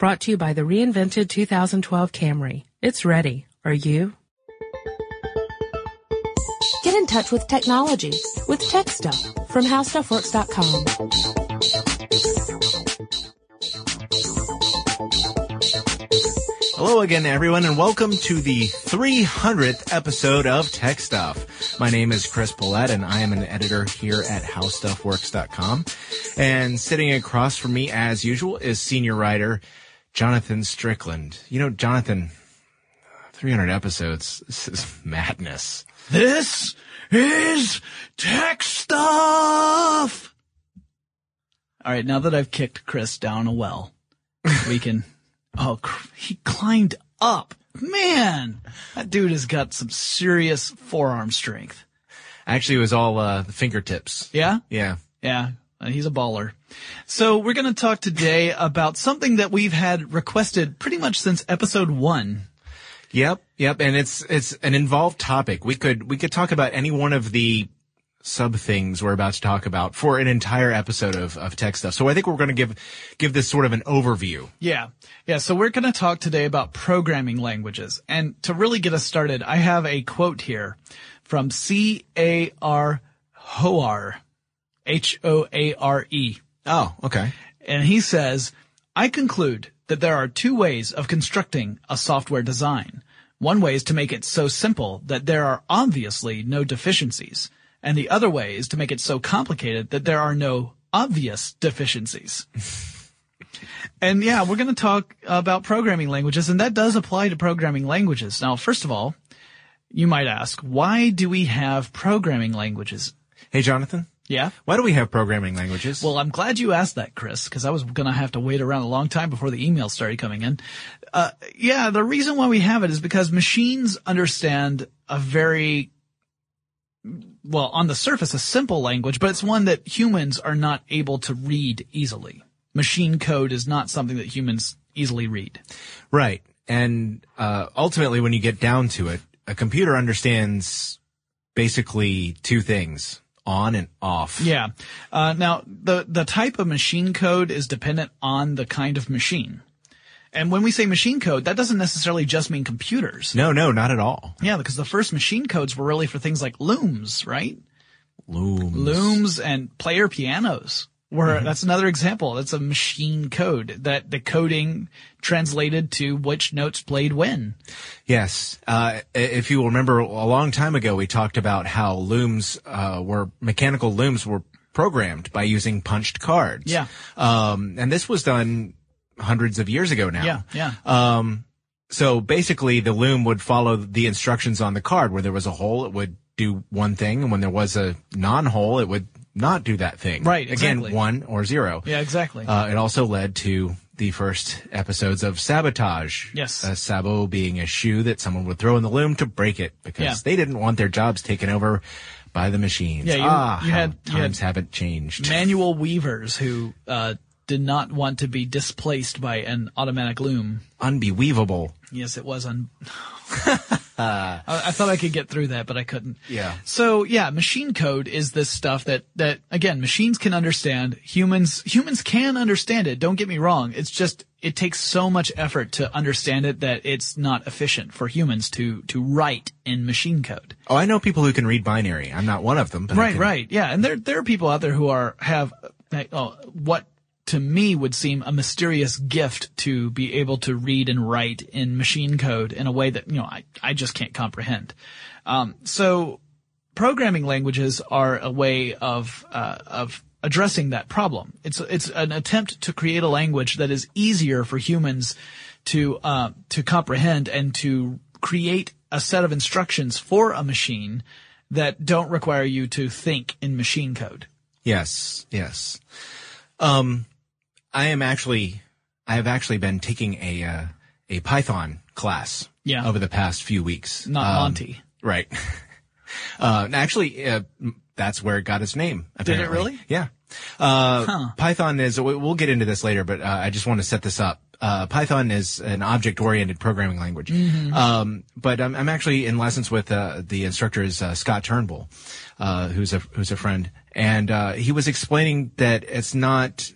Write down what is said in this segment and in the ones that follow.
Brought to you by the reinvented 2012 Camry. It's ready. Are you? Get in touch with technology with Tech Stuff from HowStuffWorks.com. Hello again, everyone, and welcome to the 300th episode of Tech Stuff. My name is Chris Pollette, and I am an editor here at HowStuffWorks.com. And sitting across from me, as usual, is senior writer Jonathan Strickland. You know, Jonathan, 300 episodes. This is madness. This is tech stuff. All right, now that I've kicked Chris down a well, we can. Oh, he climbed up. Man, that dude has got some serious forearm strength. Actually, it was all uh, the fingertips. Yeah, Yeah. yeah, Uh, he's a baller. So we're going to talk today about something that we've had requested pretty much since episode one. Yep, yep, and it's it's an involved topic. We could we could talk about any one of the sub things we're about to talk about for an entire episode of of tech stuff. So I think we're going to give give this sort of an overview. Yeah. Yeah. So we're going to talk today about programming languages. And to really get us started, I have a quote here from C.A.R. Hoare, H-O-A-R-E. Oh, okay. And he says, I conclude that there are two ways of constructing a software design. One way is to make it so simple that there are obviously no deficiencies. And the other way is to make it so complicated that there are no obvious deficiencies. and yeah, we're going to talk about programming languages and that does apply to programming languages. Now, first of all, you might ask, why do we have programming languages? Hey, Jonathan, Yeah. why do we have programming languages? Well, I'm glad you asked that, Chris, because I was going to have to wait around a long time before the emails started coming in. Uh, yeah, the reason why we have it is because machines understand a very, well, on the surface, a simple language, but it's one that humans are not able to read easily. Machine code is not something that humans easily read. right. And uh, ultimately, when you get down to it, a computer understands basically two things: on and off. Yeah. Uh, now, the, the type of machine code is dependent on the kind of machine. And when we say machine code, that doesn't necessarily just mean computers. No, no, not at all. Yeah, because the first machine codes were really for things like looms, right? Looms. Looms and player pianos were, that's another example. That's a machine code that the coding translated to which notes played when. Yes. Uh, if you remember a long time ago, we talked about how looms, uh, were mechanical looms were programmed by using punched cards. Yeah. Um, and this was done hundreds of years ago now. Yeah, yeah. Um, so basically the loom would follow the instructions on the card. Where there was a hole, it would do one thing. And when there was a non-hole, it would not do that thing. Right, exactly. Again, one or zero. Yeah, exactly. Uh, it also led to the first episodes of Sabotage. Yes. A sabo being a shoe that someone would throw in the loom to break it because Yeah. they didn't want their jobs taken over by the machines. Yeah, you- ah, you had- you had times haven't changed. Manual weavers who, uh, did not want to be displaced by an automatic loom. Unbelievable. Yes, it was un. I, I thought I could get through that, but I couldn't. Yeah. So yeah, machine code is this stuff that that again machines can understand. Humans humans can understand it. Don't get me wrong. It's just it takes so much effort to understand it that it's not efficient for humans to to write in machine code. Oh, I know people who can read binary. I'm not one of them. But Right, right, yeah. And there there are people out there who are have uh, oh, what to me would seem a mysterious gift to be able to read and write in machine code in a way that you know I I just can't comprehend. Um, so programming languages are a way of uh, of addressing that problem. It's it's an attempt to create a language that is easier for humans to uh, to comprehend and to create a set of instructions for a machine that don't require you to think in machine code. Yes, yes. Um, I am actually, I have actually been taking a uh, a Python class. Yeah. Over the past few weeks. Not Um, Monty. Right. uh, actually, uh, that's where it got its name. Did it really? Yeah. Uh, Python is, we- we'll get into this later, but uh, I just want to set this up. Uh, Python is an object-oriented programming language. Um, but I'm, I'm actually in lessons with, uh, the instructor is, uh, Scott Turnbull, uh, who's a, who's a friend. And, uh, he was explaining that it's not,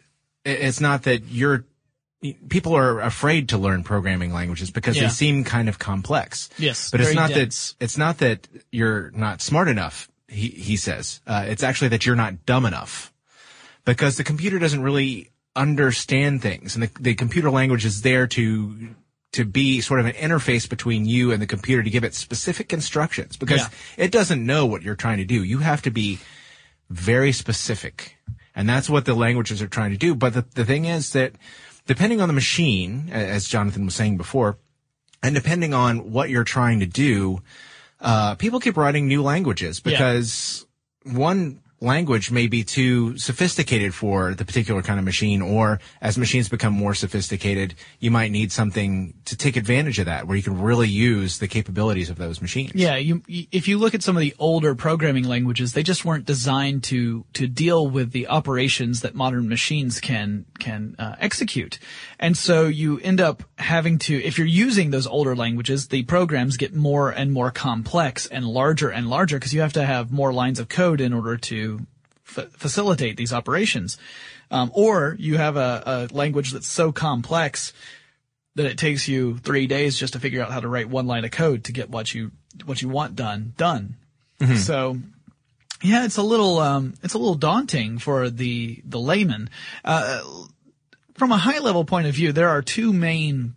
it's not that you're people are afraid to learn programming languages because Yeah. they seem kind of complex. Yes, but it's not dense. that it's not that you're not smart enough. He he says uh, it's actually that you're not dumb enough because the computer doesn't really understand things, and the, the computer language is there to to be sort of an interface between you and the computer to give it specific instructions because Yeah. it doesn't know what you're trying to do. You have to be very specific. And that's what the languages are trying to do. But the, the thing is that depending on the machine, as Jonathan was saying before, and depending on what you're trying to do, uh, people keep writing new languages because one language may be too sophisticated for the particular kind of machine, or as machines become more sophisticated, you might need something to take advantage of that, where you can really use the capabilities of those machines. Yeah, you, if you look at some of the older programming languages, they just weren't designed to to deal with the operations that modern machines can can uh, execute, and so you end up having to. If you're using those older languages, the programs get more and more complex and larger and larger because you have to have more lines of code in order to f- facilitate these operations. Um, or you have a, a language that's so complex that it takes you three days just to figure out how to write one line of code to get what you what you want done done. So yeah, it's a little um, it's a little daunting for the the layman. Uh, from a high level point of view, there are two main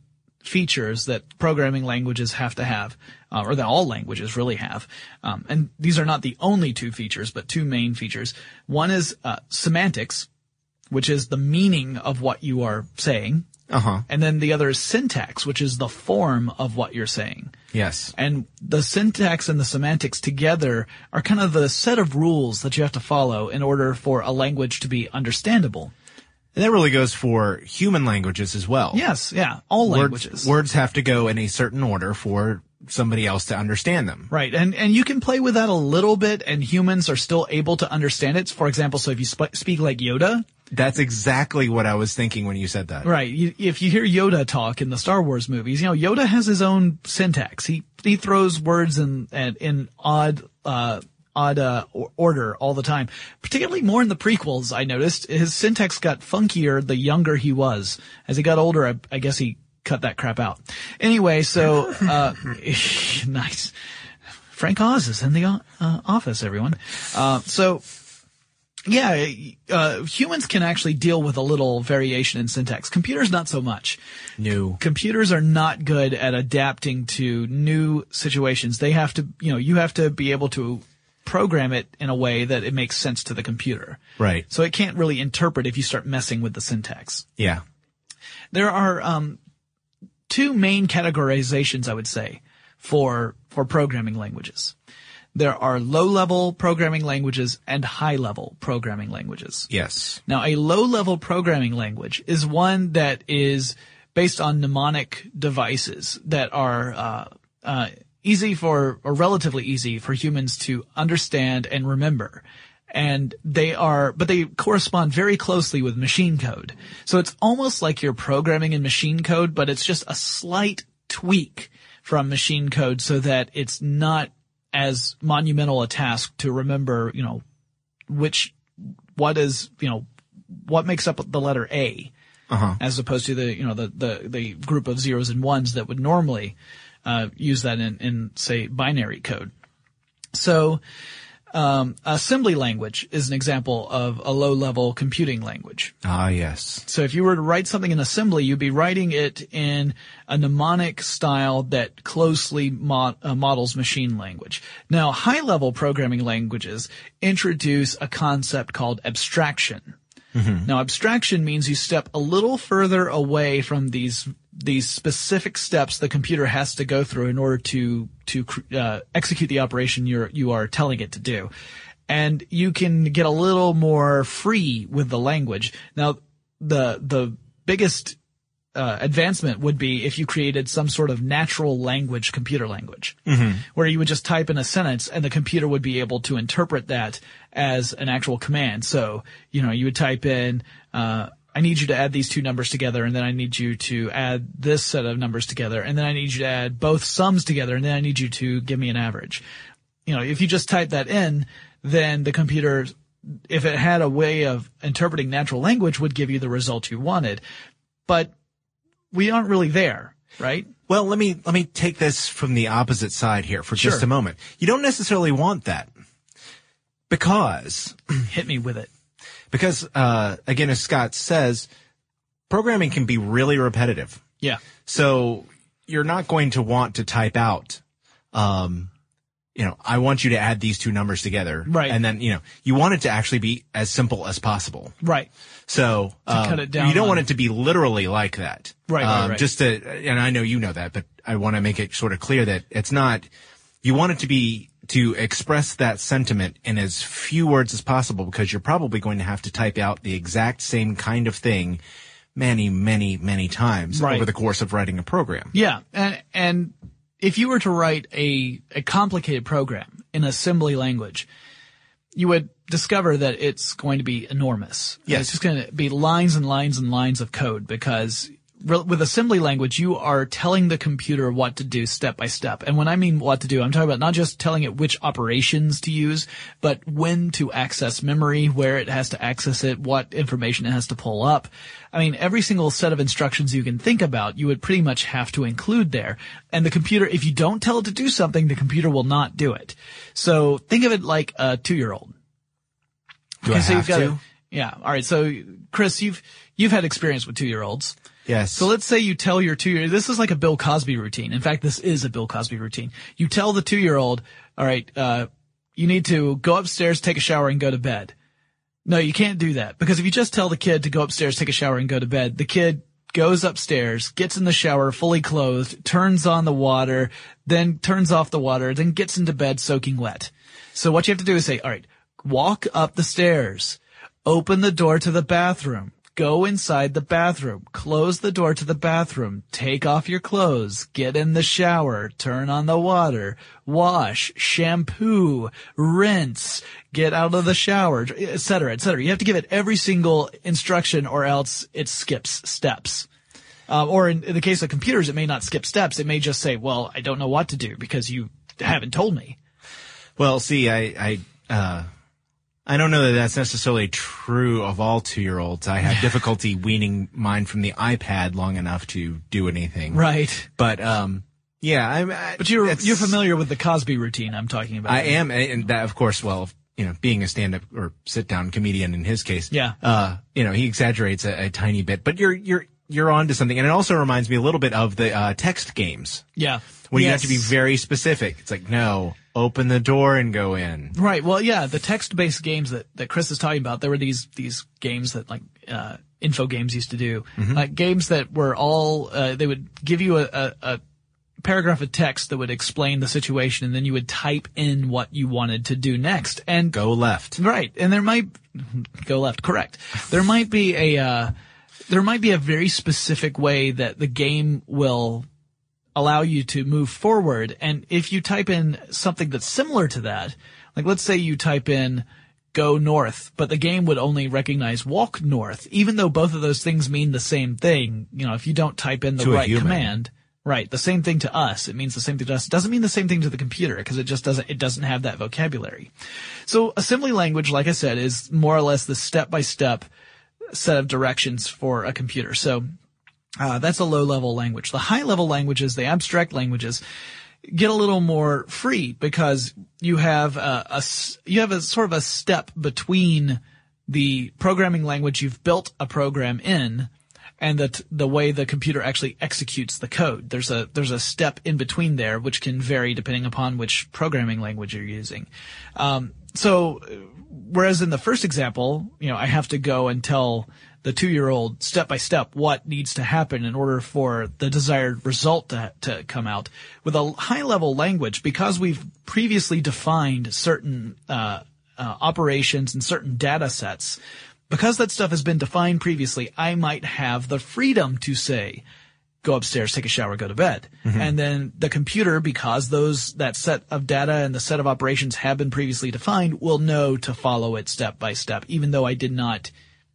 features that programming languages have to have, uh, or that all languages really have. Um, and these are not the only two features, but two main features. One is uh, semantics, which is the meaning of what you are saying. Uh huh. And then the other is syntax, which is the form of what you're saying. Yes. And the syntax and the semantics together are kind of the set of rules that you have to follow in order for a language to be understandable. And that really goes for human languages as well. Yes, yeah, all Words, languages. words have to go in a certain order for somebody else to understand them. Right, and and you can play with that a little bit, and humans are still able to understand it. For example, so if you sp- speak like Yoda, That's exactly what I was thinking when you said that. right? You, if you hear Yoda talk in the Star Wars movies, you know Yoda has his own syntax. He he throws words in in, in odd. Uh, Odd uh, order all the time, particularly more in the prequels. I noticed his syntax got funkier the younger he was. As he got older, I, I guess he cut that crap out. Anyway, so uh, nice. Frank Oz is in the uh, office, everyone. Uh, so, yeah, uh, humans can actually deal with a little variation in syntax. Computers, not so much. New. Computers are not good at adapting to new situations. They have to, you know, you have to be able to program it in a way that it makes sense to the computer. Right. So it can't really interpret if you start messing with the syntax. Yeah. There are um, two main categorizations, I would say, for for programming languages. There are low-level programming languages and high-level programming languages. Yes. Now, a low-level programming language is one that is based on mnemonic devices that are uh, uh, easy for, or relatively easy for humans to understand and remember. And they are, but they correspond very closely with machine code. So it's almost like you're programming in machine code, but it's just a slight tweak from machine code so that it's not as monumental a task to remember, you know, which what is you know what makes up the letter A Uh-huh. as opposed to the you know the the the group of zeros and ones that would normally uh, use that in in say binary code. So um, assembly language is an example of a low level computing language. Ah, yes. So if you were to write something in assembly, you'd be writing it in a mnemonic style that closely mo- uh, models machine language. Now, high level programming languages introduce a concept called abstraction. Now, abstraction means you step a little further away from these these specific steps the computer has to go through in order to to uh, execute the operation you're you are telling it to do, and you can get a little more free with the language. Now, the the biggest uh, advancement would be if you created some sort of natural language computer language where you would just type in a sentence and the computer would be able to interpret that as an actual command. So, you know, you would type in, uh, I need you to add these two numbers together and then I need you to add this set of numbers together and then I need you to add both sums together and then I need you to give me an average. You know, if you just type that in, then the computer, if it had a way of interpreting natural language would give you the result you wanted. But we aren't really there, right? Well, let me let me take this from the opposite side here for just a moment. You don't necessarily want that because Hit me with it. Because uh, again, as Scott says, programming can be really repetitive. Yeah. So you're not going to want to type out, um, you know, I want you to add these two numbers together, Right. And then you know, you want it to actually be as simple as possible. Right. So um, cut it down you don't on- want it to be literally like that, Right, right, Um, right. Just to, and I know you know that, but I want to make it sort of clear that it's not. You want it to be to express that sentiment in as few words as possible because you're probably going to have to type out the exact same kind of thing many, many, many times Right. over the course of writing a program. Yeah, and and if you were to write a a complicated program in assembly language, you would discover that it's going to be enormous. Yes. it's just going to be lines and lines and lines of code because with assembly language, you are telling the computer what to do step by step. And when I mean what to do, I'm talking about not just telling it which operations to use, but when to access memory, where it has to access it, what information it has to pull up. I mean, every single set of instructions you can think about, you would pretty much have to include there. And the computer, if you don't tell it to do something, the computer will not do it. So think of it like a two-year-old. Do I so have you've got to? yeah. All right. So Chris, you've, you've had experience with two-year-olds. Yes. So let's say you tell your two year, this is like a Bill Cosby routine. In fact, this is a Bill Cosby routine. You tell the two year old, all right, uh, you need to go upstairs, take a shower and go to bed. No, you can't do that because if you just tell the kid to go upstairs, take a shower and go to bed, the kid goes upstairs, gets in the shower fully clothed, turns on the water, then turns off the water, then gets into bed soaking wet. So what you have to do is say, all right, walk up the stairs, open the door to the bathroom, go inside the bathroom, close the door to the bathroom, take off your clothes, get in the shower, turn on the water, wash, shampoo, rinse, get out of the shower, et cetera, et cetera. You have to give it every single instruction or else it skips steps. Um, or in, in the case of computers, it may not skip steps. It may just say, well, I don't know what to do because you haven't told me. Well, see, I, I, uh, I don't know that that's necessarily true of all two-year-olds. I have difficulty weaning mine from the iPad long enough to do anything. Right. But, um, yeah, I'm, I, But you're, you're familiar with the Cosby routine I'm talking about. I am, and that, of course, well, you know, being a stand-up or sit-down comedian in his case, Yeah. uh, you know, he exaggerates a, a tiny bit, but you're, you're, you're on to something. And it also reminds me a little bit of the, uh, text games Yeah. when you have to be very specific. It's like, no, open the door and go in. Right. Well, yeah, the text-based games that, that Chris is talking about, there were these, these games that like, uh, info games used to do, like games that were all, uh, they would give you a, a, a paragraph of text that would explain the situation and then you would type in what you wanted to do next. And Go left. Right. And there might go left, correct. There might be a uh there might be a very specific way that the game will allow you to move forward and if you type in something that's similar to that, like let's say you type in go north, but the game would only recognize walk north, even though both of those things mean the same thing. You know, if you don't type in the right command, right, the same thing to us, it means the same thing to us. It doesn't mean the same thing to the computer because it just doesn't, it doesn't have that vocabulary. So assembly language, like I said, is more or less the step by step set of directions for a computer. So uh, that's a low level language. The high level languages, the abstract languages, get a little more free because you have a, a you have a sort of a step between the programming language you've built a program in and the the way the computer actually executes the code. There's a there's a step in between there which can vary depending upon which programming language you're using. Um, so whereas in the first example, you know, I have to go and tell the two-year-old step by step what needs to happen in order for the desired result to, to come out. With a high-level language, because we've previously defined certain uh, uh, operations and certain data sets, because that stuff has been defined previously, I might have the freedom to say, go upstairs, take a shower, go to bed. And then the computer, because those, that set of data and the set of operations have been previously defined, will know to follow it step by step, even though I did not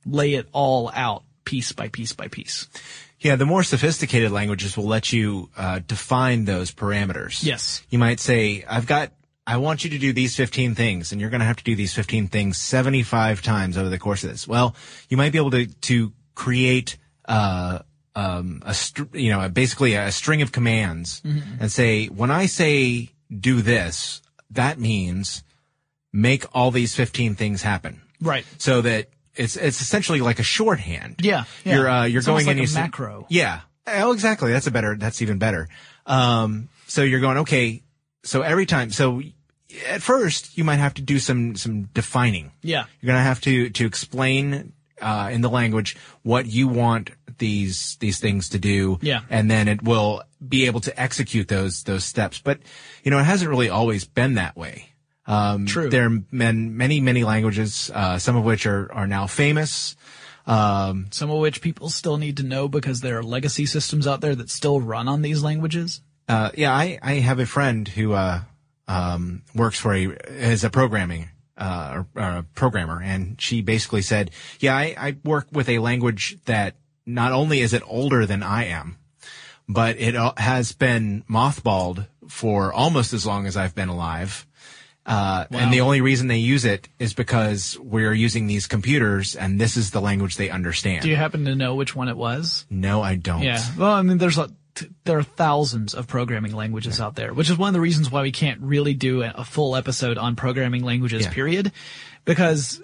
lay it all out piece by piece by piece. Yeah, the more sophisticated languages will let you uh, define those parameters. Yes. You might say, I've got, I want you to do these 15 things, and you're going to have to do these 15 things 75 times over the course of this. Well, you might be able to, to create, uh, um, a str- you know basically a string of commands Mm-hmm. and say when I say do this, that means make all these fifteen things happen. Right. So that it's it's essentially like a shorthand. Yeah, yeah. You're uh, you're It's going in like you a macro. Yeah. Oh, exactly. That's a better. That's even better. Um, so you're going okay. So every time, so at first you might have to do some some defining. Yeah. You're gonna have to to explain uh, in the language what you want these these things to do. Yeah. And then it will be able to execute those those steps. But you know, it hasn't really always been that way. Um, True. There are men, many many languages, uh, some of which are are now famous. Um, Some of which people still need to know because there are legacy systems out there that still run on these languages. uh, yeah, I, I have a friend who, uh, um, works for a, is a programming, uh, or, or a programmer. And she basically said, yeah, I, I work with a language that not only is it older than I am, but it uh, has been mothballed for almost as long as I've been alive. Uh, and the only reason they use it is because we're using these computers and this is the language they understand. Do you happen to know which one it was? no, I don't. Yeah. Well, I mean, there's a, there are thousands of programming languages out there, which is one of the reasons why we can't really do a, full episode on programming languages, Yeah. period, because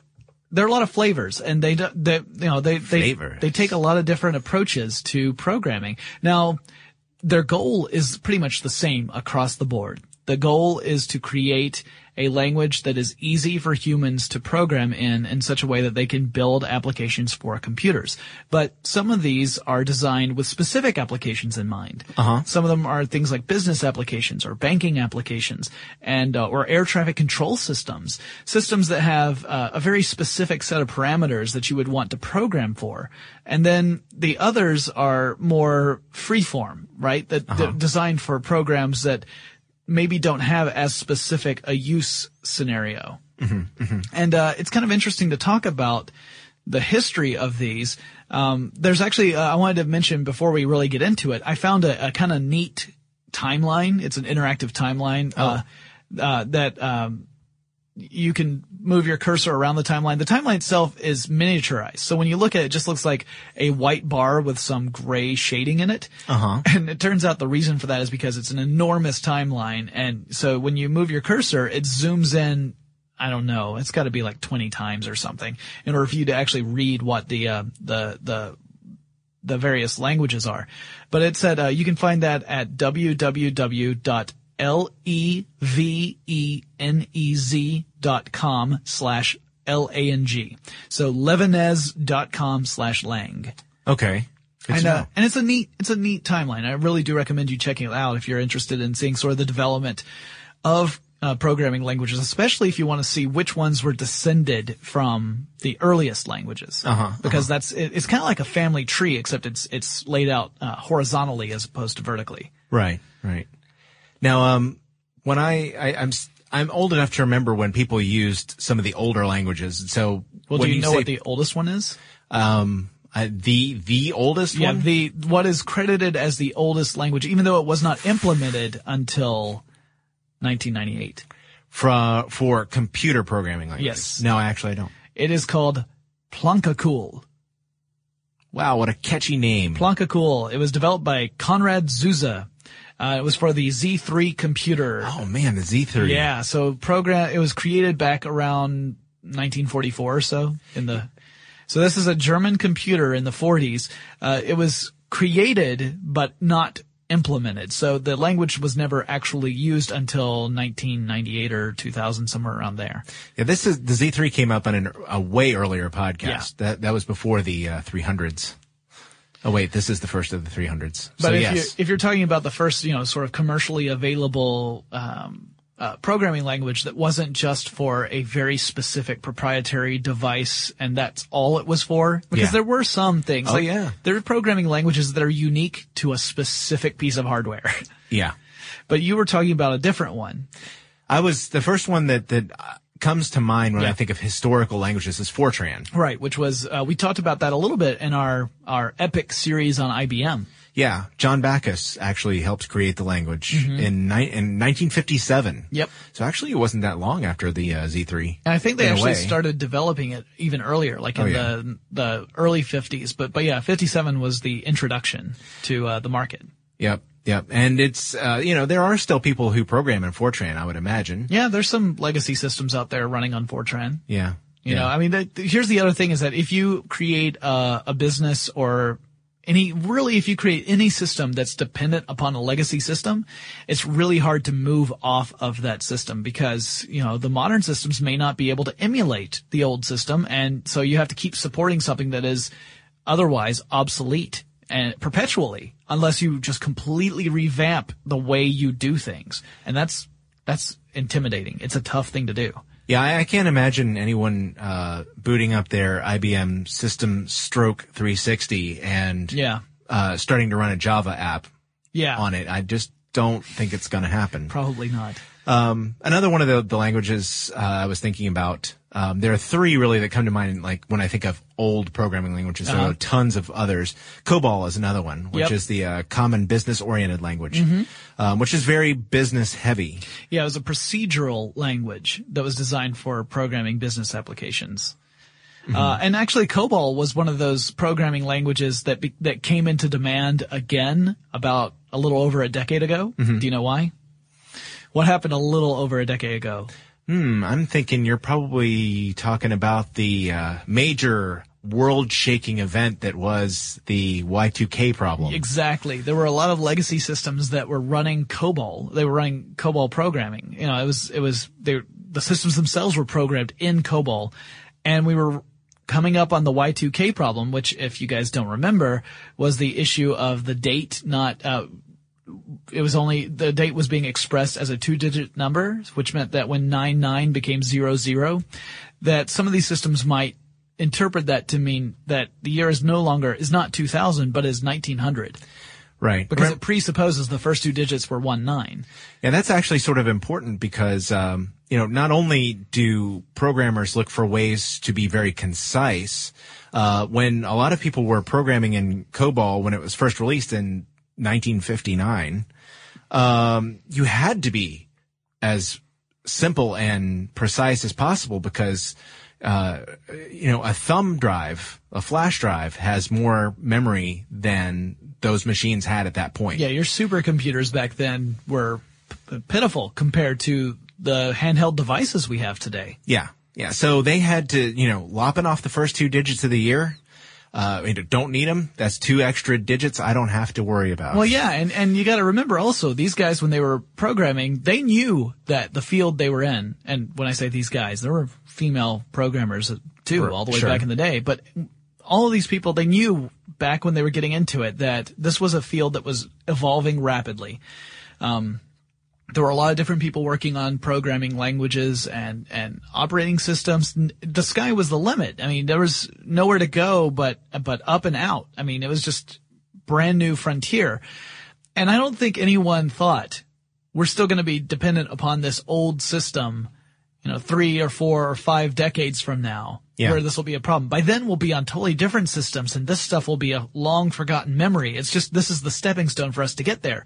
there are a lot of flavors and they, they, you know, they, they, they take a lot of different approaches to programming. Now, their goal is pretty much the same across the board. The goal is to create a language that is easy for humans to program in in such a way that they can build applications for computers. But some of these are designed with specific applications in mind. Uh-huh. Some of them are things like business applications or banking applications and uh, or air traffic control systems, systems that have uh, a very specific set of parameters that you would want to program for. And then the others are more freeform, right? That that designed for programs that maybe don't have as specific a use scenario. And uh, it's kind of interesting to talk about the history of these. Um, there's actually uh, I wanted to mention before we really get into it. I found a, a kind of neat timeline. It's an interactive timeline uh, uh, that um, you can move your cursor around the timeline. The timeline itself is miniaturized. So when you look at it, it just looks like a white bar with some gray shading in it. Uh-huh. And it turns out the reason for that is because it's an enormous timeline. And so when you move your cursor, it zooms in, I don't know, it's got to be like 20 times or something in order for you to actually read what the, uh, the, the, the various languages are. But it said, uh, you can find that at www L-E-V-E-N-E-Z dot com slash L-A-N-G. So levenez dot com slash lang. Okay. And, uh, and it's a neat, it's a neat timeline. I really do recommend you checking it out if you're interested in seeing sort of the development of uh, programming languages, especially if you want to see which ones were descended from the earliest languages. Uh-huh, Because that's, it, it's kind of like a family tree, except it's, it's laid out uh, horizontally as opposed to vertically. Right, right. Now, um, when I, I I'm s- I'm old enough to remember when people used some of the older languages. So, Well, do you, know say, what the oldest one is? um uh, the the oldest Yeah, one? the what is credited as the oldest language, even though it was not implemented until 1998. for for computer programming languages? Yes. No, actually, I don't. It is called Plankalkül. Wow, what a catchy name. Plankalkül. It was developed by Konrad Zuse. Uh, it was for the Z3 computer. oh man, the Z3. Yeah, so program it was created back around 1944 or so in the So this is a German computer in the 40s. Uh, it was created but not implemented. So the language was never actually used until 1998 or 2000 somewhere around there. Yeah, this is the Z3 came up on an, a way earlier podcast. Yeah. That that was before the uh, 300s. Oh wait, this is the first of the 300s. But so if yes, you if you're talking about the first, you know, sort of commercially available um, uh, programming language that wasn't just for a very specific proprietary device, and that's all it was for, because Yeah. there were some things. Oh, like, yeah. there are programming languages that are unique to a specific piece of hardware. yeah. but you were talking about a different one. I was the first one that that uh, comes to mind when Yeah. I think of historical languages is Fortran. Right, which was uh, we talked about that a little bit in our our epic series on IBM. Yeah, John Backus actually helped create the language Mm-hmm. in, ni- in 1957. Yep. So actually, it wasn't that long after the uh, Z3. And I think they actually started developing it even earlier, like in Oh, yeah. the the early 50s. But but yeah, 57 was the introduction to uh, the market. Yep, yep. And it's uh, you know there are still people who program in Fortran. I would imagine. Yeah, there's some legacy systems out there running on Fortran. Yeah. You yeah. know, I mean, the, the- here's the other thing is that if you create a, a business or any, really, if you create any system that's dependent upon a legacy system, it's really hard to move off of that system because, you know, the modern systems may not be able to emulate the old system. And so you have to keep supporting something that is otherwise obsolete and perpetually unless you just completely revamp the way you do things. And that's, that's intimidating. It's a tough thing to do. Yeah, I, I can't imagine anyone uh, booting up their IBM System Stroke 360 and Yeah. uh, starting to run a Java app Yeah. on it. I just don't think it's going to happen. Probably not. Um, another one of the, the languages uh, I was thinking about. Um, there are three really that come to mind, like when I think of old programming languages. There Uh-huh. are tons of others. COBOL is another one, which Yep. Mm-hmm. is the uh, common business-oriented language, um, which is very business-heavy. Yeah, it was a procedural language that was designed for programming business applications. Uh, and actually, COBOL was one of those programming languages that be, that came into demand again about a little over a decade ago. Do you know why? What happened a little over a decade ago? Hmm, I'm thinking you're probably talking about the uh, major world-shaking event that was the Y2K problem. Exactly. There were a lot of legacy systems that were running COBOL. They were running COBOL programming. You know, it was, it was, they, the systems themselves were programmed in COBOL. And we were coming up on the Y2K problem, which if you guys don't remember, was the issue of the date not, uh, it was only, the date was being expressed as a two digit number, which meant that when 99 became 00, that some of these systems might interpret that to mean that the year is no longer, is not 2000, but is 1900 right. because it presupposes the first two digits were one nine. Yeah, that's actually sort of important because, um, you know, not only do programmers look for ways to be very concise, uh, when a lot of people were programming in COBOL when it was first released in 1959, um, you had to be as simple and precise as possible because, uh, you know, a thumb drive, a flash drive has more memory than those machines had at that point. Yeah, your supercomputers back then were p- pitiful compared to the handheld devices we have today. Yeah. Yeah. So they had to, you know, lopping off the first two digits of the year. Uh, you don't need them. That's two extra digits I don't have to worry about. Well, yeah, and, and you gotta remember also, these guys, when they were programming, they knew that the field they were in, and when I say these guys, there were female programmers too, Right, all the way sure. back in the day, but all of these people, they knew back when they were getting into it that this was a field that was evolving rapidly. Um, there were a lot of different people working on programming languages and, and operating systems. The sky was the limit. I mean, there was nowhere to go but, but up and out. I mean, it was just brand new frontier. And I don't think anyone thought we're still going to be dependent upon this old system, you know, three or four or five decades from now, Yeah. where this will be a problem. By then we'll be on totally different systems and this stuff will be a long forgotten memory. It's just, this is the stepping stone for us to get there.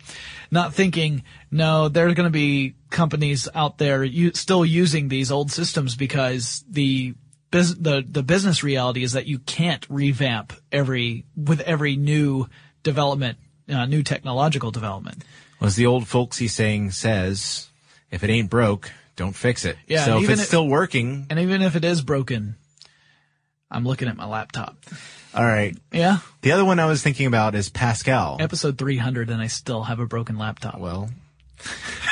Not thinking, no, there are going to be companies out there u- still using these old systems because the bus- the the business reality is that you can't revamp every with every new development, uh, new technological development. as the old folksy saying says, if it ain't broke, don't fix it. Yeah, So if it's if- still working, And even if it is broken, I'm looking at my laptop. all right. Yeah, The other one I was thinking about is Pascal. episode 300, and I still have a broken laptop. well,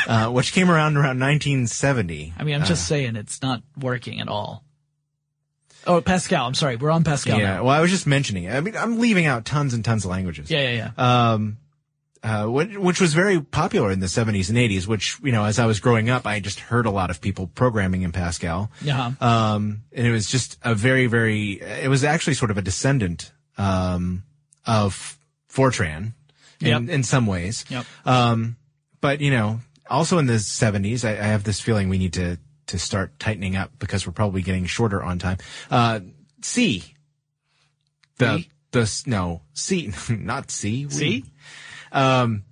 uh, which came around around 1970. I mean, I'm just saying it's not working at all. Oh, Pascal. I'm sorry. We're on Pascal yeah. now. Well, I was just mentioning it. I mean, I'm leaving out tons and tons of languages. Yeah, yeah, yeah. um, uh, which, which was very popular in the 70s and 80s, which, you know, as I was growing up, I just heard a lot of people programming in Pascal. Yeah. Um, and it was just a very, very, it was actually sort of a descendant, um, of Fortran in, Yep. in some ways. Yep. Um, but, you know, also in the 70s, I, I have this feeling we need to, to start tightening up because we're probably getting shorter on time. Uh, C. The, B? the no C, not C. we- See?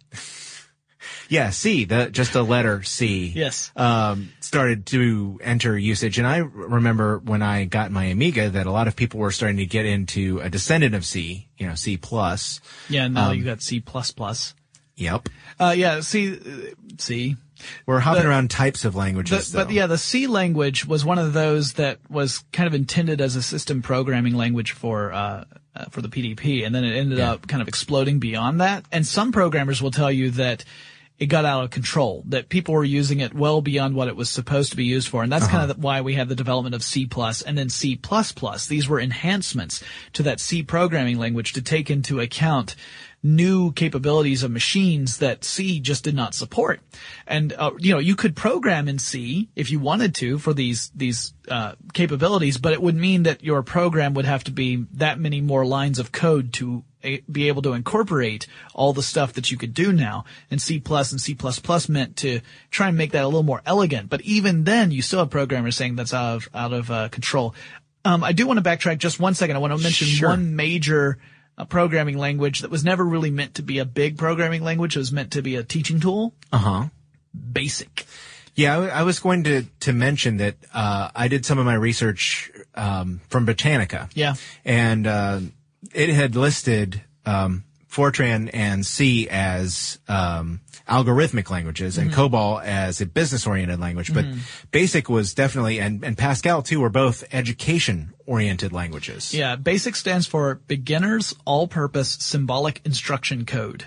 Yeah, C. The just a letter C. Yes. Um, started to enter usage, and I remember when I got my Amiga that a lot of people were starting to get into a descendant of C. You know, C plus. Yeah, now Um, you got C plus plus. Yep. Uh, yeah, See, uh, C. We're hopping The- around types of languages. The, but yeah, the C language was one of those that was kind of intended as a system programming language for uh, uh, for the PDP, and then it ended Yeah. up kind of exploding beyond that. And some programmers will tell you that it got out of control, that people were using it well beyond what it was supposed to be used for, and that's kind of why we had the development of C plus and then C plus plus. These were enhancements to that C programming language to take into account new capabilities of machines that C just did not support. And, uh, you know, you could program in C if you wanted to for these, these, uh, capabilities, but it would mean that your program would have to be that many more lines of code to a, be able to incorporate all the stuff that you could do now. And C plus and C plus plus meant to try and make that a little more elegant. But even then, you still have programmers saying that's out of, out of, uh, control. Um, I do want to backtrack just one second. I want to mention Sure. one major uh, programming language that was never really meant to be a big programming language. It was meant to be a teaching tool. uh huh. Basic. Yeah, I, I was going to to mention that uh, I did some of my research um, from Britannica. Yeah. and uh, it had listed um, Fortran and C as um, algorithmic languages and Mm-hmm. COBOL as a business-oriented language. But BASIC was definitely, and, and Pascal too, were both education-oriented languages. Yeah. Basic stands for Beginner's All-Purpose Symbolic Instruction Code.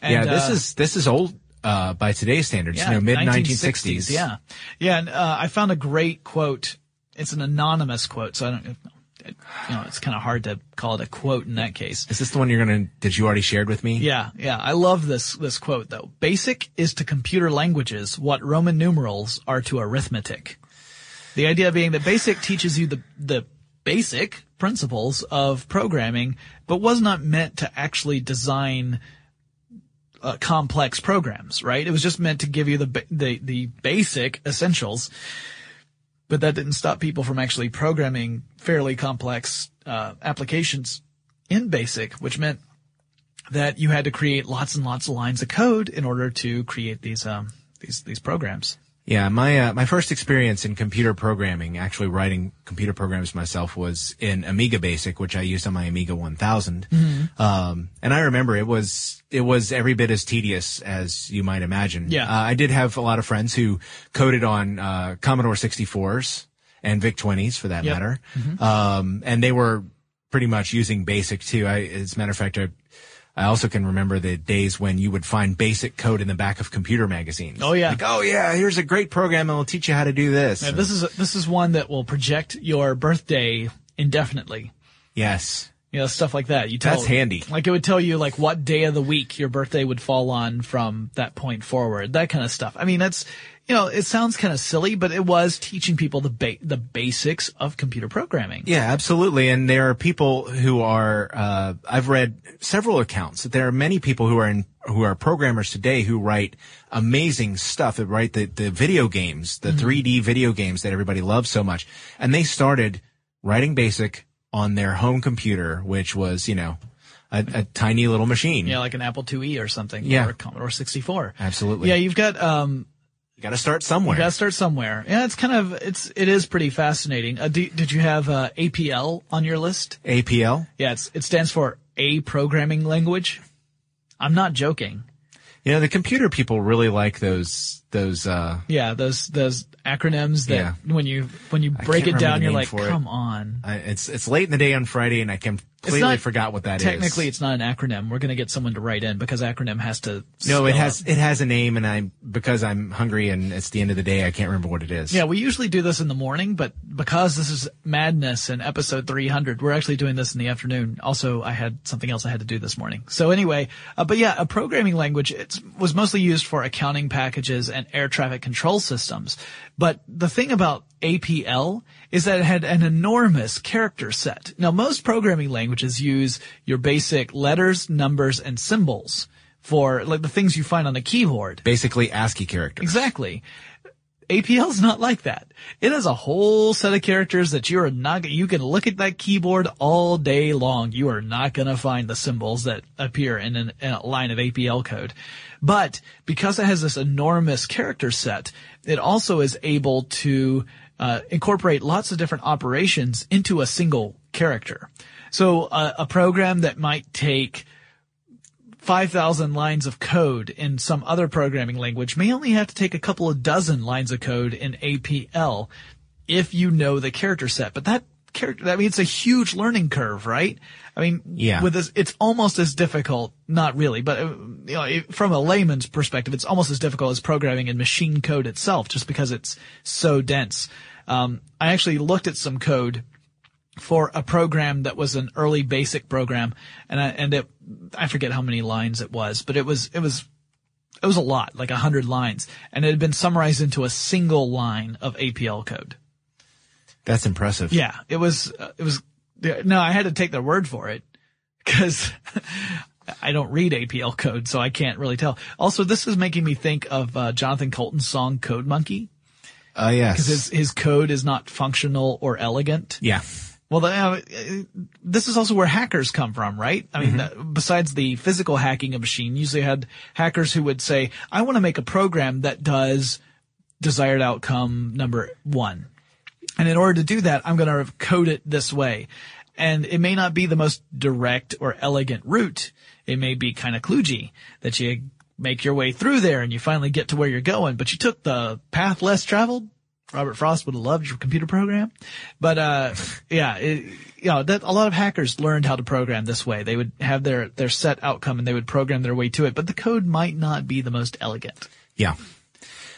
And, yeah. This uh, is this is old uh, by today's standards. yeah, you know, mid 1960s, 1960s. Yeah. Yeah. And, uh, I found a great quote. It's an anonymous quote. So I don't, it, you know, it's kind of hard to call it a quote in that case. Is this the one you're gonna? Did you already shared with me? Yeah, yeah. I love this this quote though. Basic is to computer languages what Roman numerals are to arithmetic. The idea being that basic teaches you the the basic principles of programming, but was not meant to actually design uh, complex programs, right? It was just meant to give you the the the basic essentials. But that didn't stop people from actually programming fairly complex uh, applications in BASIC, which meant that you had to create lots and lots of lines of code in order to create these um these these programs. Yeah, my uh, my first experience in computer programming, actually writing computer programs myself, was in Amiga Basic, which I used on my Amiga 1000. Mm-hmm. Um, and I remember it was it was every bit as tedious as you might imagine. Yeah. uh, I did have a lot of friends who coded on uh, Commodore 64s and VIC 20s, for that Yep. matter, um, and they were pretty much using Basic too. I, as a matter of fact, I, I also can remember the days when you would find basic code in the back of computer magazines. Oh, yeah. Like, oh yeah, here's a great program and it'll teach you how to do this. Now, this is this is one that will project your birthday indefinitely. yes. You know, stuff like that. You tell, That's handy. Like it would tell you like what day of the week your birthday would fall on from that point forward. That kind of stuff. I mean, that's you know, it sounds kind of silly, but it was teaching people the ba- the basics of computer programming. Yeah, absolutely. And there are people who are, uh, I've read several accounts that there are many people who are in, who are programmers today who write amazing stuff that write the, the video games, the 3D video games that everybody loves so much. And they started writing basic on their home computer, which was, you know, a, a tiny little machine. Yeah, like an Apple IIe or something. Yeah. Or a Commodore 64. Absolutely. Yeah, you've got um got to start somewhere. You gotta start somewhere. Yeah, it's kind of it's it is pretty fascinating. Uh, do, did you have uh, APL on your list? APL. Yeah, it's, it stands for A Programming Language. I'm not joking. You know, the computer people really like those, those, uh, Yeah, those those acronyms that Yeah. when you when you break it down, you're like, for it. come on. I, it's, it's late in the day on Friday and I completely not- forgot what that is. Technically, it's not an acronym. We're gonna get someone to write in because acronym has to. No, it has out. it has a name, and I'm because I'm hungry, and it's the end of the day. I can't remember what it is. Yeah, we usually do this in the morning, but because this is madness and episode 300, we're actually doing this in the afternoon. Also, I had something else I had to do this morning. So anyway, uh, but yeah, a programming language it was mostly used for accounting packages and air traffic control systems. But the thing about APL is that it had an enormous character set. Now, most programming languages use your basic letters, numbers, and symbols for like the things you find on a keyboard. basically ASCII characters. Exactly. APL's not like that. It has a whole set of characters that you are not, you can look at that keyboard all day long. You are not going to find the symbols that appear in, an, in a line of APL code. But because it has this enormous character set, it also is able to uh, incorporate lots of different operations into a single character. So uh, a program that might take 5,000 lines of code in some other programming language may only have to take a couple of dozen lines of code in APL if you know the character set. But that character, I mean, it's a huge learning curve, right? I mean, Yeah. with this, it's almost as difficult, not really, but uh, you know, from a layman's perspective, it's almost as difficult as programming in machine code itself, just because it's so dense. Um, I actually looked at some code for a program that was an early basic program, and I, and it, I forget how many lines it was, but it was it was it was a lot, like a hundred lines, and it had been summarized into a single line of APL code. That's impressive. Yeah, it was uh, it was no, I had to take their word for it because I don't read APL code, so I can't really tell. Also, this is making me think of uh, Jonathan Coulton's song "Code Monkey" Uh, yes. because his his code is not functional or elegant. yeah. Well, the, uh, this is also where hackers come from, right? I mean, uh, besides the physical hacking of machine, usually had hackers who would say, I want to make a program that does desired outcome number one. And in order to do that, I'm going to code it this way. And it may not be the most direct or elegant route. It may be kind of kludgy that you make your way through there and you finally get to where you're going, but you took the path less traveled. Robert Frost would have loved your computer program. But, uh, yeah, it, you know, that a lot of hackers learned how to program this way. They would have their, their set outcome and they would program their way to it, but the code might not be the most elegant. Yeah.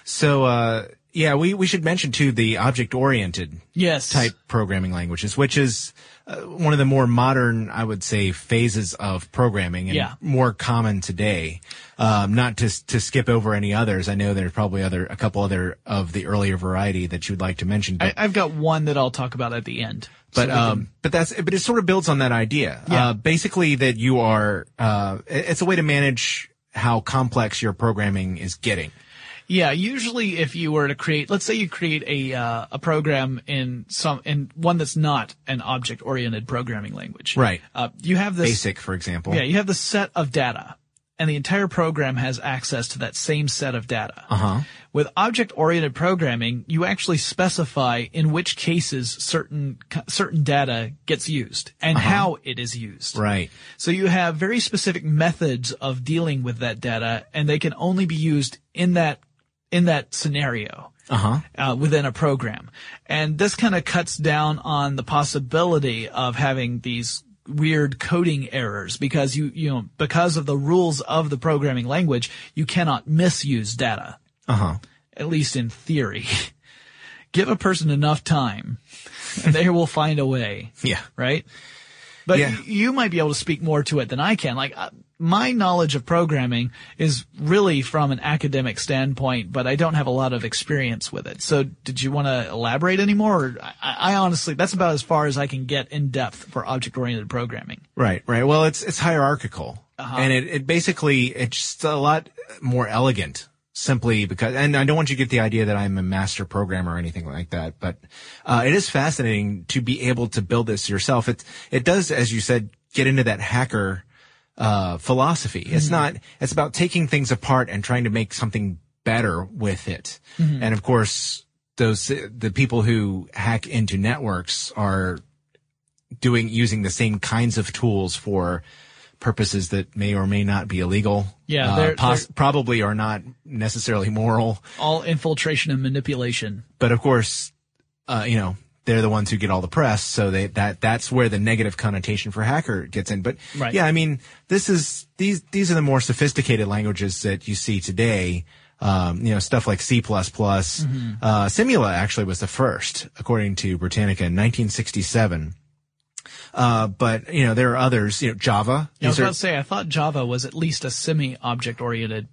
So, uh, yeah, we, we should mention too the object oriented Yes. type programming languages, which is uh, one of the more modern, I would say, phases of programming and Yeah. more common today. Um, not to to skip over any others. I know there's probably other a couple other of the earlier variety that you would like to mention. But I, I've got one that I'll talk about at the end. but So we can- um, but that's but it sort of builds on that idea. Yeah. Uh, basically, that you are uh, it's a way to manage how complex your programming is getting. Yeah, usually if you were to create, let's say you create a uh, a program in some in one that's not an object oriented programming language. Right. Uh, you have this Basic, for example. Yeah, you have the set of data, and the entire program has access to that same set of data. Uh huh. With object oriented programming, you actually specify in which cases certain certain data gets used and how it is used. Right. So you have very specific methods of dealing with that data, and they can only be used in that in that scenario Uh-huh. uh, within a program. And this kind of cuts down on the possibility of having these weird coding errors because you you know because of the rules of the programming language, you cannot misuse data. Uh-huh. At least in theory. Give a person enough time, and they will find a way Yeah. right? But Yeah. y- you might be able to speak more to it than I can. Like uh, my knowledge of programming is really from an academic standpoint, but I don't have a lot of experience with it. So did you want to elaborate anymore? Or I, I honestly, that's about as far as I can get in depth for object-oriented programming. Right, right. Well, it's it's hierarchical, and it, it basically it's just a lot more elegant. Simply because, and I don't want you to get the idea that I'm a master programmer or anything like that, but uh, it is fascinating to be able to build this yourself. It it does, as you said, get into that hacker uh, philosophy. It's not. It's about taking things apart and trying to make something better with it. And of course, those the people who hack into networks are doing using the same kinds of tools for purposes that may or may not be illegal. Yeah, uh, they're- pos- they're- probably are not necessarily moral. All infiltration and manipulation. But of course, uh, you know, they're the ones who get all the press, so they that that's where the negative connotation for hacker gets in. But Right. yeah, I mean, this is these these are the more sophisticated languages that you see today. Um, you know, stuff like C++. Mm-hmm. Uh, Simula actually was the first, according to Britannica in 1967. Uh, but you know, there are others, you know, Java. I was about to say, I thought Java was at least a semi-object oriented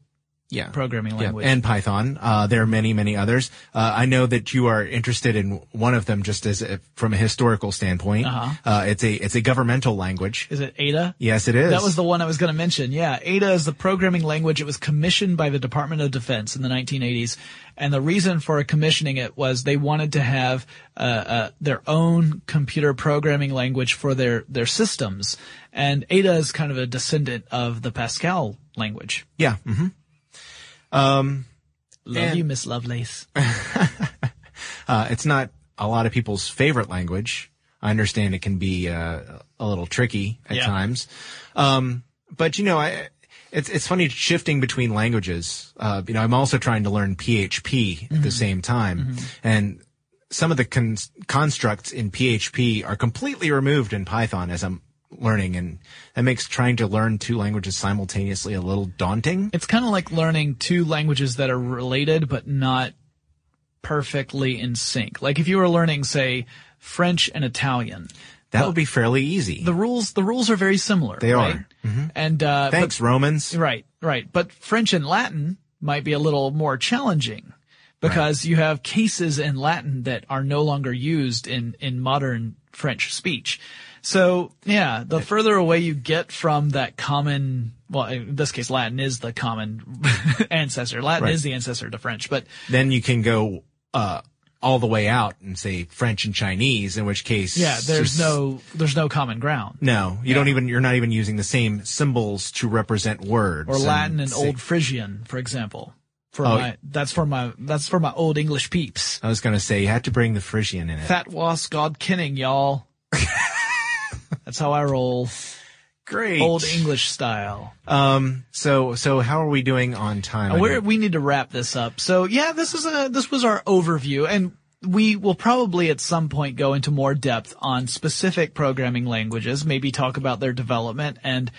yeah. programming Yeah, language. and Python. Uh, there are many, many others. Uh, I know that you are interested in one of them, just as a, from a historical standpoint. Uh-huh. it's a it's a governmental language. is it Ada? Yes, it is. That was the one I was going to mention. Yeah, Ada is the programming language. It was commissioned by the Department of Defense in the 1980s, and the reason for commissioning it was they wanted to have uh, uh, their own computer programming language for their their systems. And Ada is kind of a descendant of the Pascal language. yeah. Hmm Love And- you, Miss Lovelace. Uh, it's not a lot of people's favorite language. I understand it can be uh, a little tricky at Yeah. times, um, but you know, I, it's it's funny shifting between languages. Uh, you know, I'm also trying to learn PHP at the same time, and some of the con- constructs in PHP are completely removed in Python as I'm learning, and that makes trying to learn two languages simultaneously a little daunting. It's kind of like learning two languages that are related but not perfectly in sync. Like if you were learning, say, French and Italian, That would be fairly easy. the rules the rules are very similar. They right? are. Mm-hmm. And uh, Thanks, Romans. but- right, right. But French and Latin might be a little more challenging because you have cases in Latin that are no longer used in in modern French speech. So yeah, the further away you get from that common, well, in this case, Latin is the common ancestor. Latin Right. is the ancestor to French, but then you can go uh, all the way out and say French and Chinese, in which case, yeah, there's no there's no common ground. no, you don't even you're not even using the same symbols to represent words or Latin and say- Old Frisian, for example. For Oh. my that's for my that's for my old English peeps. I was gonna say you had to bring the Frisian in it. Fat was God kinning, y'all. That's how I roll. Great. Old English style. Um. So so how are we doing on time? We're, we need to wrap this up. So yeah, this is a this was our overview, and we will probably at some point go into more depth on specific programming languages. Maybe talk about their development and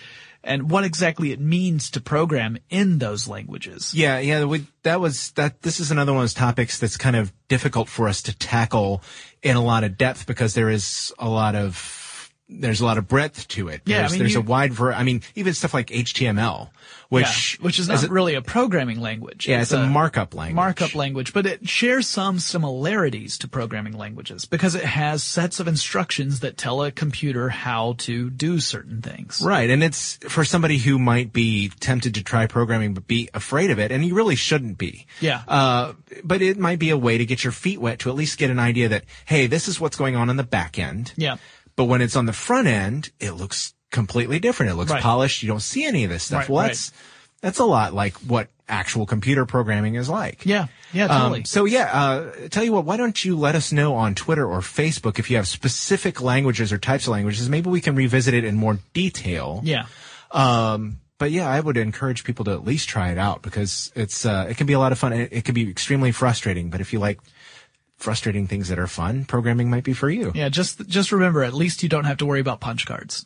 and what exactly it means to program in those languages. Yeah, yeah, we, that was that. This is another one of those topics that's kind of difficult for us to tackle in a lot of depth because there is a lot of there's a lot of breadth to it. Yeah, I there's, mean, there's you- a wide variety. I mean, even stuff like HTML, which yeah, which is not a- really a programming language. yeah, it's, a, markup language. markup language, but it shares some similarities to programming languages because it has sets of instructions that tell a computer how to do certain things. Right, and it's for somebody who might be tempted to try programming but be afraid of it, and you really shouldn't be. Yeah. Uh, but it might be a way to get your feet wet to at least get an idea that hey, this is what's going on in the back end. Yeah. But when it's on the front end, it looks completely different. It looks Right. polished. You don't see any of this stuff. Right, well, right. that's that's a lot like what actual computer programming is like. Yeah. Yeah, Um, totally. so yeah, uh, tell you what, why don't you let us know on Twitter or Facebook if you have specific languages or types of languages? Maybe we can revisit it in more detail. yeah. Um, but yeah, I would encourage people to at least try it out because it's uh, it can be a lot of fun. It, it can be extremely frustrating, but if you like frustrating things that are fun, programming might be for you. Yeah. Just, just remember, at least you don't have to worry about punch cards.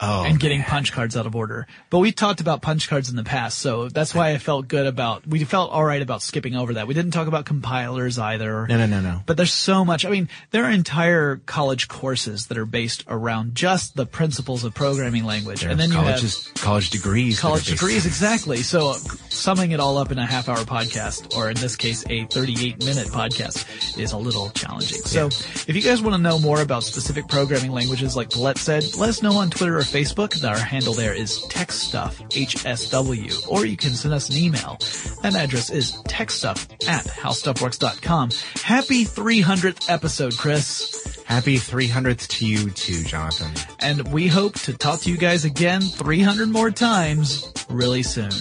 Oh, and getting punch cards out of order. But we talked about punch cards in the past, so that's why I felt good about, we felt alright about skipping over that. We didn't talk about compilers either. no, no, no, no. But there's so much. I mean, there are entire college courses that are based around just the principles of programming language. and then you have college degrees, college degrees, exactly. So summing it all up in a half hour podcast, or in this case, a 38 minute podcast is a little challenging. So if you guys want to know more about specific programming languages, like Pollette said, let us know on Twitter or Facebook. Our handle there is techstuffhsw, or you can send us an email. That address is techstuff at howstuffworks.com. Happy 300th episode, Chris. Happy 300th to you too, Jonathan. And we hope to talk to you guys again 300 more times really soon.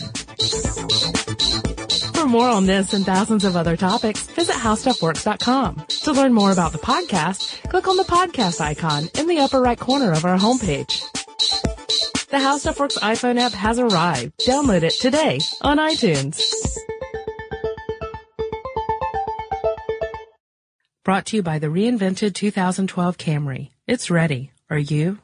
For more on this and thousands of other topics, visit howstuffworks.com. To learn more about the podcast, click on the podcast icon in the upper right corner of our homepage. The How Stuff Works iPhone app has arrived. Download it today on iTunes. Brought to you by the reinvented 2012 Camry. It's ready. Are you?